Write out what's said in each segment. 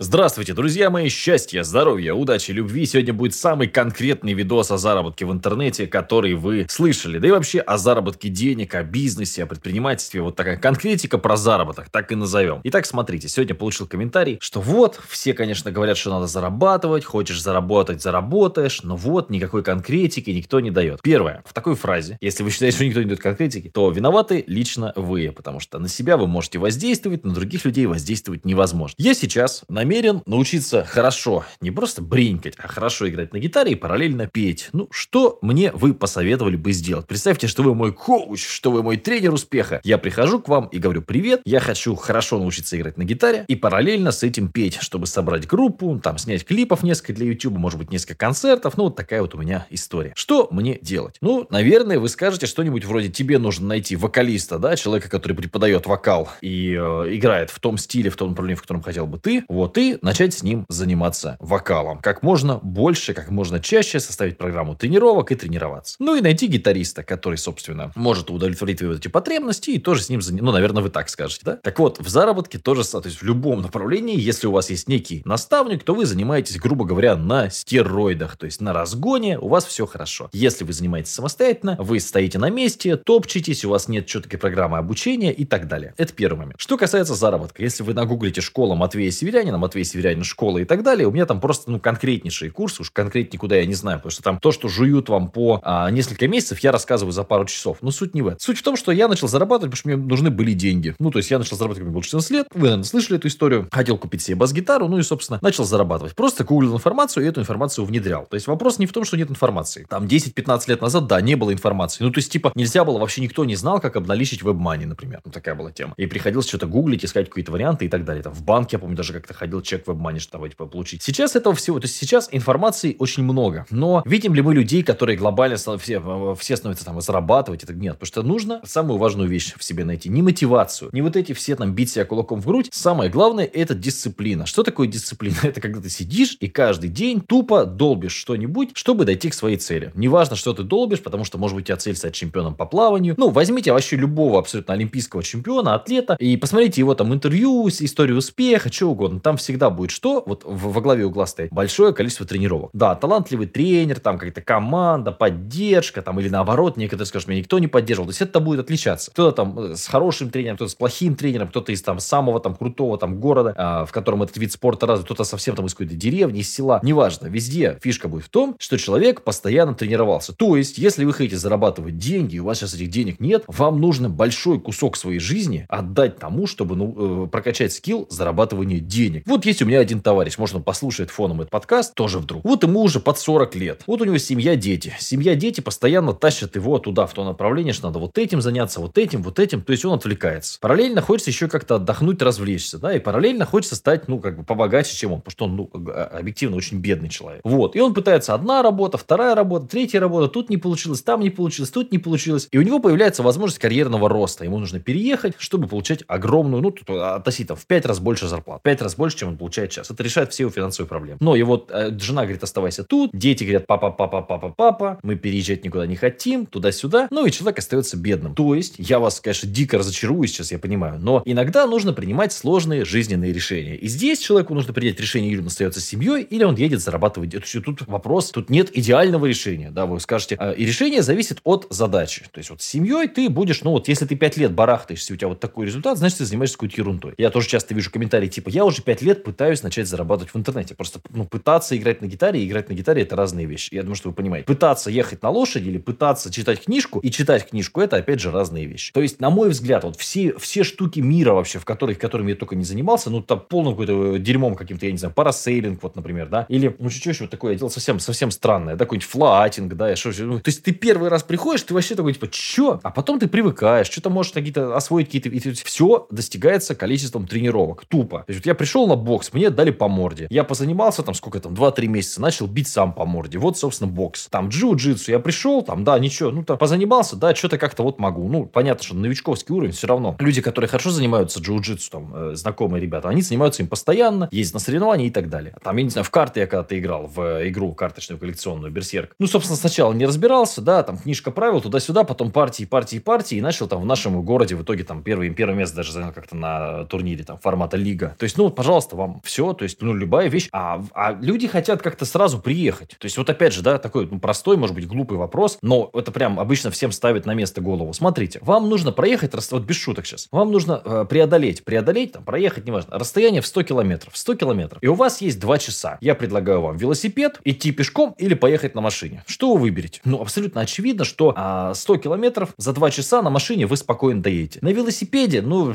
Здравствуйте, друзья мои! Счастья, здоровья, удачи, любви! Сегодня будет самый конкретный видос о заработке в интернете, который вы слышали. Да и вообще о заработке денег, о бизнесе, о предпринимательстве. Вот такая конкретика про заработок, так и назовем. Итак, смотрите, сегодня получил комментарий, что вот, все, конечно, говорят, что надо зарабатывать, хочешь заработать, заработаешь, но вот, никакой конкретики никто не дает. Первое, в такой фразе, если вы считаете, что никто не дает конкретики, то виноваты лично вы, потому что на себя вы можете воздействовать, на других людей воздействовать невозможно. Я сейчас на намерен научиться хорошо, не просто бренькать, а хорошо играть на гитаре и параллельно петь. Ну, что мне вы посоветовали бы сделать? Представьте, что вы мой коуч, что вы мой тренер успеха. Я прихожу к вам и говорю, привет, я хочу хорошо научиться играть на гитаре и параллельно с этим петь, чтобы собрать группу, там, снять клипов несколько для YouTube, может быть, несколько концертов. Ну, вот такая вот у меня история. Что мне делать? Ну, наверное, вы скажете что-нибудь вроде, тебе нужно найти вокалиста, да, человека, который преподает вокал и э, играет в том стиле, в том направлении, в котором хотел бы ты. Вот, и начать с ним заниматься вокалом. Как можно больше, как можно чаще составить программу тренировок и тренироваться. Ну и найти гитариста, который, собственно, может удовлетворить твои вот эти потребности и тоже с ним. Ну, наверное, вы так скажете, да? Так вот, в заработке тоже, то есть в любом направлении, если у вас есть некий наставник, то вы занимаетесь, грубо говоря, на стероидах, то есть на разгоне, у вас все хорошо. Если вы занимаетесь самостоятельно, вы стоите на месте, топчетесь, у вас нет четкой программы обучения и так далее. Это первый момент. Что касается заработка, если вы нагуглите школа Матвея Северянина, Матвей Северянин школа и так далее, у меня там просто, ну, конкретнейшие курсы, уж конкретнее куда я не знаю, потому что там то, что жуют вам по а, несколько месяцев, я рассказываю за пару часов. Но суть не в этом. Суть в том, что я начал зарабатывать, потому что мне нужны были деньги. Ну, то есть я начал зарабатывать, когда мне было 14 лет. Вы, наверное, слышали эту историю. Хотел купить себе бас-гитару, ну и, собственно, начал зарабатывать. Просто гуглил информацию и эту информацию внедрял. То есть вопрос не в том, что нет информации. Там 10-15 лет назад, да, не было информации. Ну, то есть, типа, нельзя было, вообще никто не знал, как обналичить веб-мани, например. Ну, такая была тема. И приходилось что-то гуглить, искать какие-то варианты и так далее. Там в банке, я помню, даже как-то ходил чек веб-мани, что типа, получить. Сейчас этого всего, то есть сейчас информации очень много, но видим ли мы людей, которые глобально все, все становятся там зарабатывать? Это нет, потому что нужно самую важную вещь в себе найти. Не мотивацию, не вот эти все там бить себя кулаком в грудь. Самое главное это дисциплина. Что такое дисциплина? Это когда ты сидишь и каждый день тупо долбишь что-нибудь, чтобы дойти к своей цели. Неважно, что ты долбишь, потому что может быть у тебя цель стать чемпионом по плаванию. Ну, возьмите вообще любого абсолютно олимпийского чемпиона, атлета и посмотрите его там интервью, историю успеха, что угодно. Там всегда будет что? Вот во главе угла стоит большое количество тренировок. Да, талантливый тренер, там какая-то команда, поддержка, там, или наоборот, некоторые скажут, меня никто не поддерживал. То есть это будет отличаться. Кто-то там э, с хорошим тренером, кто-то с плохим тренером, кто-то из там самого там крутого там города, а, в котором этот вид спорта развит, кто-то совсем там из какой-то деревни, из села. Неважно, везде фишка будет в том, что человек постоянно тренировался. То есть, если вы хотите зарабатывать деньги, и у вас сейчас этих денег нет, вам нужно большой кусок своей жизни отдать тому, чтобы ну, э, прокачать скилл зарабатывания денег. Вот есть у меня один товарищ, можно послушать фоном этот подкаст, тоже вдруг. Вот ему уже под 40 лет. Вот у него семья, дети. Семья, дети постоянно тащат его туда, в то направление, что надо вот этим заняться, вот этим, вот этим. То есть он отвлекается. Параллельно хочется еще как-то отдохнуть, развлечься, да, и параллельно хочется стать, ну, как бы побогаче, чем он, потому что он, ну, а, объективно очень бедный человек. Вот. И он пытается одна работа, вторая работа, третья работа, тут не получилось, там не получилось, тут не получилось. И у него появляется возможность карьерного роста. Ему нужно переехать, чтобы получать огромную, ну, тут относительно в пять раз больше зарплат. В пять раз больше, чем он получает сейчас. Это решает все его финансовые проблемы. Но его э, жена говорит, оставайся тут. Дети говорят, папа, папа, папа, папа. Мы переезжать никуда не хотим. Туда-сюда. Ну и человек остается бедным. То есть, я вас, конечно, дико разочарую сейчас, я понимаю. Но иногда нужно принимать сложные жизненные решения. И здесь человеку нужно принять решение, или он остается с семьей, или он едет зарабатывать. Это тут вопрос, тут нет идеального решения. Да, вы скажете. «А, и решение зависит от задачи. То есть, вот с семьей ты будешь, ну вот, если ты пять лет барахтаешься, у тебя вот такой результат, значит, ты занимаешься какой-то ерундой. Я тоже часто вижу комментарии типа, я уже пять лет пытаюсь начать зарабатывать в интернете. Просто, ну, пытаться играть на гитаре и играть на гитаре это разные вещи. Я думаю, что вы понимаете. Пытаться ехать на лошади или пытаться читать книжку и читать книжку это опять же разные вещи. То есть, на мой взгляд, вот все, все штуки мира вообще, в которых, которыми я только не занимался, ну, там полным какой-то э, дерьмом каким-то, я не знаю, парасейлинг, вот, например, да, или, ну, что еще вот такое, я делал совсем, совсем странное, да, какой-нибудь флатинг, да, что, ну, то есть, ты первый раз приходишь, ты вообще такой, типа, что? А потом ты привыкаешь, что-то можешь какие-то освоить какие-то, все достигается количеством тренировок, тупо. То есть, вот я пришел на бокс, мне дали по морде, я позанимался там сколько там, 2-3 месяца, начал бить сам по морде, вот, собственно, бокс. Там джиу-джитсу, я пришел, там, да, ничего, ну, там, позанимался, да, что-то как-то вот могу. Ну, понятно, что новичковский уровень все равно. Люди, которые хорошо занимаются джиу-джитсу, там, э, знакомые ребята, они занимаются им постоянно, ездят на соревнования и так далее. Там, я не знаю, в карты я когда-то играл, в э, игру карточную коллекционную, Берсерк. Ну, собственно, сначала не разбирался, да, там, книжка правил, туда-сюда, потом партии, партии, партии, и начал там в нашем городе в итоге там первый, первое место даже занял как-то на турнире там формата лига. То есть, ну, пожалуйста, пожалуйста, вам все, то есть, ну, любая вещь. А, а люди хотят как-то сразу приехать. То есть, вот опять же, да, такой ну, простой, может быть, глупый вопрос, но это прям обычно всем ставит на место голову. Смотрите, вам нужно проехать, вот без шуток сейчас, вам нужно э, преодолеть, преодолеть, там, проехать, неважно, расстояние в 100 километров, 100 километров. И у вас есть 2 часа. Я предлагаю вам велосипед, идти пешком или поехать на машине. Что вы выберете? Ну, абсолютно очевидно, что а, 100 километров за 2 часа на машине вы спокойно доедете. На велосипеде, ну,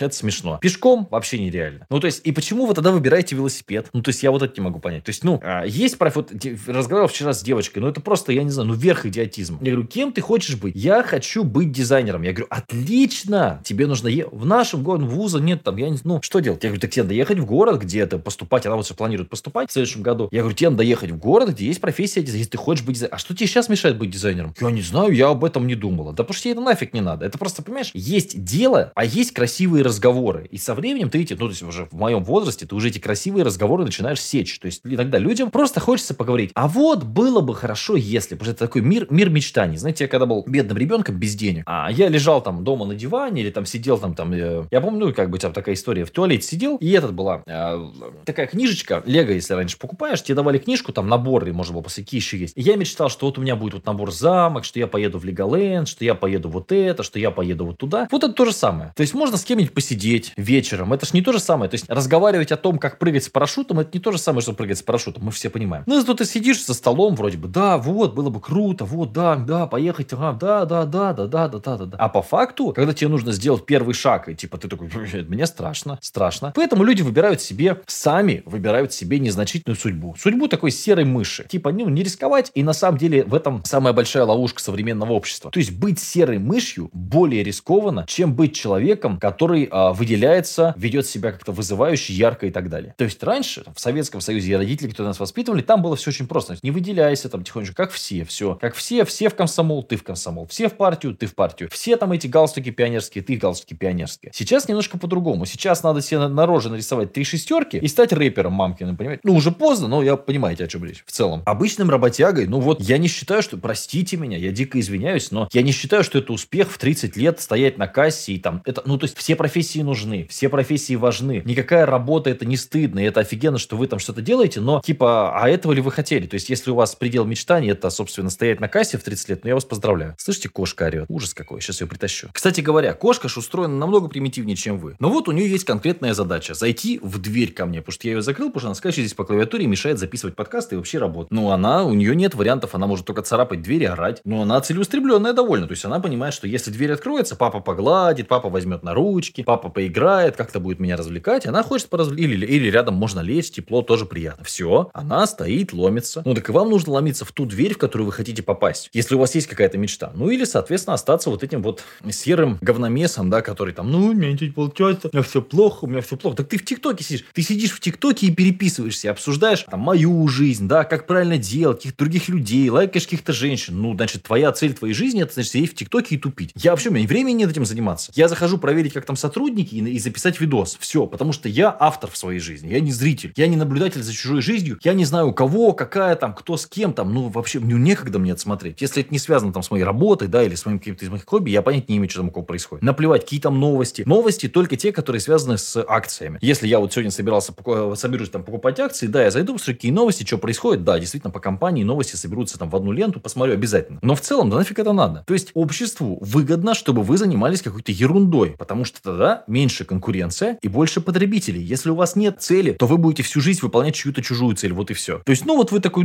это смешно. Пешком вообще нереально. Ну, то есть, и почему вы тогда выбираете велосипед? Ну, то есть, я вот это не могу понять. То есть, ну, а, есть профи... Вот, разговаривал вчера с девочкой, ну, это просто, я не знаю, ну, верх идиотизма. Я говорю, кем ты хочешь быть? Я хочу быть дизайнером. Я говорю, отлично, тебе нужно... Е... В нашем городе, вуза нет там, я не... Ну, что делать? Я говорю, так тебе надо ехать в город, где то поступать. Она вот все планирует поступать в следующем году. Я говорю, тебе надо ехать в город, где есть профессия дизайнера. Если ты хочешь быть дизайнером. А что тебе сейчас мешает быть дизайнером? Я не знаю, я об этом не думала. Да потому что тебе это нафиг не надо. Это просто, понимаешь, есть дело, а есть красивые разговоры. И со временем ты эти, ну, то есть уже в моем возрасте, ты уже эти красивые разговоры начинаешь сечь. То есть иногда людям просто хочется поговорить. А вот было бы хорошо, если, потому что это такой мир, мир мечтаний. Знаете, я когда был бедным ребенком без денег, а я лежал там дома на диване или там сидел там, там, э, я помню, как бы там такая история, в туалете сидел, и этот была э, такая книжечка, Лего, если раньше покупаешь, тебе давали книжку, там наборы, может быть, после какие еще есть. И я мечтал, что вот у меня будет вот набор замок, что я поеду в Леголенд, что я поеду вот это, что я поеду вот туда. Вот это то же самое. То есть можно с кем-нибудь посидеть вечером. Это же не то же самое. То есть разговаривать о том, как прыгать с парашютом, это не то же самое, что прыгать с парашютом. Мы все понимаем. Ну, зато ты сидишь за столом вроде бы, да, вот, было бы круто, вот, да, да, поехать, ага, да, да, да, да, да, да, да, да, да. А по факту, когда тебе нужно сделать первый шаг, и типа ты такой, мне страшно, страшно. Поэтому люди выбирают себе, сами выбирают себе незначительную судьбу. Судьбу такой серой мыши. Типа, ну, не рисковать, и на самом деле в этом самая большая ловушка современного общества. То есть быть серой мышью более рискованно, чем быть человеком, который а, выделяется, ведет себя как-то вызывающе, ярко и так далее. То есть раньше, в Советском Союзе, родители, которые нас воспитывали, там было все очень просто. Не выделяйся там тихонечко, как все, все. Как все, все в комсомол, ты в комсомол. Все в партию, ты в партию. Все там эти галстуки пионерские, ты галстуки пионерские. Сейчас немножко по-другому. Сейчас надо себе на, на роже нарисовать три шестерки и стать рэпером мамкиным, понимаете? Ну, уже поздно, но я понимаете, о чем речь в целом. Обычным работягой, ну вот, я не считаю, что, простите меня, я дико извиняюсь, но я не считаю, что это успех в 30 лет стоять на кассе и там, это, ну, то есть все профессии нужны, все профессии важны. Никакая работа это не стыдно, и это офигенно, что вы там что-то делаете, но, типа, а этого ли вы хотели? То есть, если у вас предел мечтаний, это, собственно, стоять на кассе в 30 лет, ну, я вас поздравляю. Слышите, кошка орет. Ужас какой, сейчас ее притащу. Кстати говоря, кошка ж устроена намного примитивнее, чем вы. Но вот у нее есть конкретная задача. Зайти в дверь ко мне, потому что я ее закрыл, потому что она скачет здесь по клавиатуре и мешает записывать подкасты и вообще работать. Ну, она, у нее нет вариантов, она может только царапать дверь и орать. Но она целеустремленная довольно. То есть, она понимает, что если дверь откроется, папа погладит, папа возьмет на ручки, папа поиграет, как-то будет меня развлекать. Она хочет поразвлекать. Или, или рядом можно лечь, тепло, тоже приятно. Все, она стоит, ломится. Ну, так и вам нужно ломиться в ту дверь, в которую вы хотите попасть. Если у вас есть какая-то мечта. Ну, или, соответственно, остаться вот этим вот серым говномесом, да, который там, ну, у меня ничего не получается, у меня все плохо, у меня все плохо. Так ты в ТикТоке сидишь. Ты сидишь в ТикТоке и переписываешься, обсуждаешь там мою жизнь, да, как правильно делать, каких-то других людей, лайкаешь каких-то женщин. Ну, значит, твоя цель твоей жизни, это, значит, сидеть в ТикТоке и тупить. Я вообще, у меня времени нет этим заниматься. Я захожу проверить, как там сотрудники, и, и записать видос. Все, потому что я автор в своей жизни, я не зритель, я не наблюдатель за чужой жизнью, я не знаю, у кого, какая там, кто с кем там, ну, вообще, мне некогда мне это смотреть. Если это не связано там с моей работой, да, или с моим каким-то из моих хобби, я понять не имею, что там у кого происходит. Наплевать, какие там новости. Новости только те, которые связаны с акциями. Если я вот сегодня собирался, соберусь там покупать акции, да, я зайду, посмотрю, какие новости, что происходит, да, действительно, по компании новости соберутся там в одну ленту, посмотрю обязательно. Но в целом, да нафиг это надо? То есть, обществу выгодно, чтобы вы занимались какой-то ерундой, потому что тогда меньше конкуренция и больше потребителей. Если у вас нет цели, то вы будете всю жизнь выполнять чью-то чужую цель, вот и все. То есть, ну вот вы такой,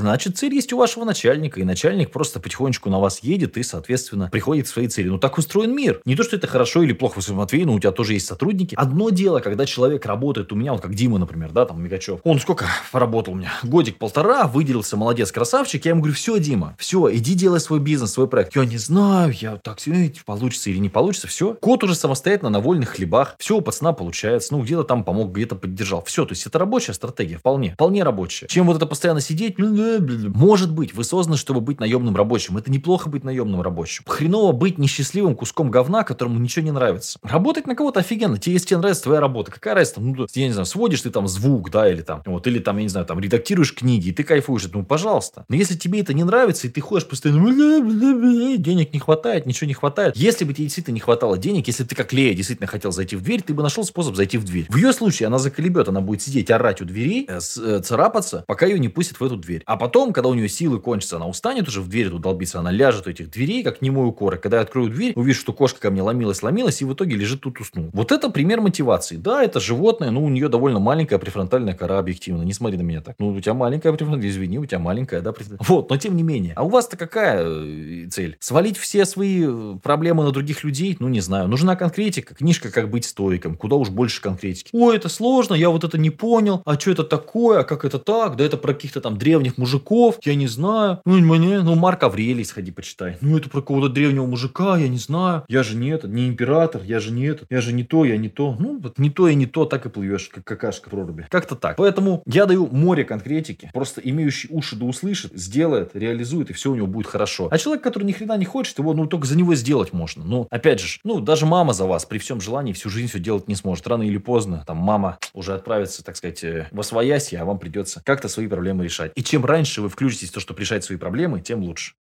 значит, цель есть у вашего начальника, и начальник просто потихонечку на вас едет и, соответственно, приходит к своей цели. Ну так устроен мир. Не то, что это хорошо или плохо, Матвей, но у тебя тоже есть сотрудники. Одно дело, когда человек работает у меня, вот как Дима, например, да, там, Мигачев. Он сколько поработал у меня? Годик-полтора, выделился, молодец, красавчик. Я ему говорю, все, Дима, все, иди делай свой бизнес, свой проект. Я не знаю, я так, получится или не получится, все. Кот уже самостоятельно на вольных хлебах. Все у пацана получается. Ну, где-то там помог, где-то поддержал. Все, то есть это рабочая стратегия, вполне. Вполне рабочая. Чем вот это постоянно сидеть, может быть, вы созданы, чтобы быть наемным рабочим. Это неплохо быть наемным рабочим. Хреново быть несчастливым куском говна, которому ничего не нравится. Работать на кого-то офигенно. Тебе, если тебе нравится твоя работа, какая разница? Ну, я не знаю, сводишь ты там звук, да, или там, вот, или там, я не знаю, там, редактируешь книги, и ты кайфуешь, ну, пожалуйста. Но если тебе это не нравится, и ты ходишь постоянно, денег не хватает, ничего не хватает. Если бы тебе действительно не хватало денег, если ты как Лея действительно хотел зайти в дверь, ты бы нашел нашел способ зайти в дверь. В ее случае она заколебет, она будет сидеть, орать у дверей, э, э, царапаться, пока ее не пустят в эту дверь. А потом, когда у нее силы кончатся, она устанет уже в дверь тут долбиться, она ляжет у этих дверей, как немой укор. Когда я открою дверь, увижу, что кошка ко мне ломилась, ломилась, и в итоге лежит тут уснул. Вот это пример мотивации. Да, это животное, но у нее довольно маленькая префронтальная кора объективно. Не смотри на меня так. Ну, у тебя маленькая префронтальная, извини, у тебя маленькая, да, префронтальная. Вот, но тем не менее. А у вас-то какая э, цель? Свалить все свои проблемы на других людей? Ну, не знаю. Нужна конкретика. Книжка «Как быть стоиком». Куда уж больше конкретики. Ой, это сложно, я вот это не понял. А что это такое? А как это так? Да это про каких-то там древних мужиков. Я не знаю. Ну, мне, ну Марк Аврелий сходи почитай. Ну, это про какого-то древнего мужика, я не знаю. Я же не этот, не император, я же не этот. Я же не то, я не то. Ну, вот не то и не то, так и плывешь, как какашка в проруби. Как-то так. Поэтому я даю море конкретики. Просто имеющий уши да услышит, сделает, реализует, и все у него будет хорошо. А человек, который ни хрена не хочет, его, ну, только за него сделать можно. Ну, опять же, ну, даже мама за вас при всем желании всю жизнь все делать не сможет. Рано или поздно, там, мама уже отправится, так сказать, э, во своясь, а вам придется как-то свои проблемы решать. И чем раньше вы включитесь в то, чтобы решать свои проблемы, тем лучше.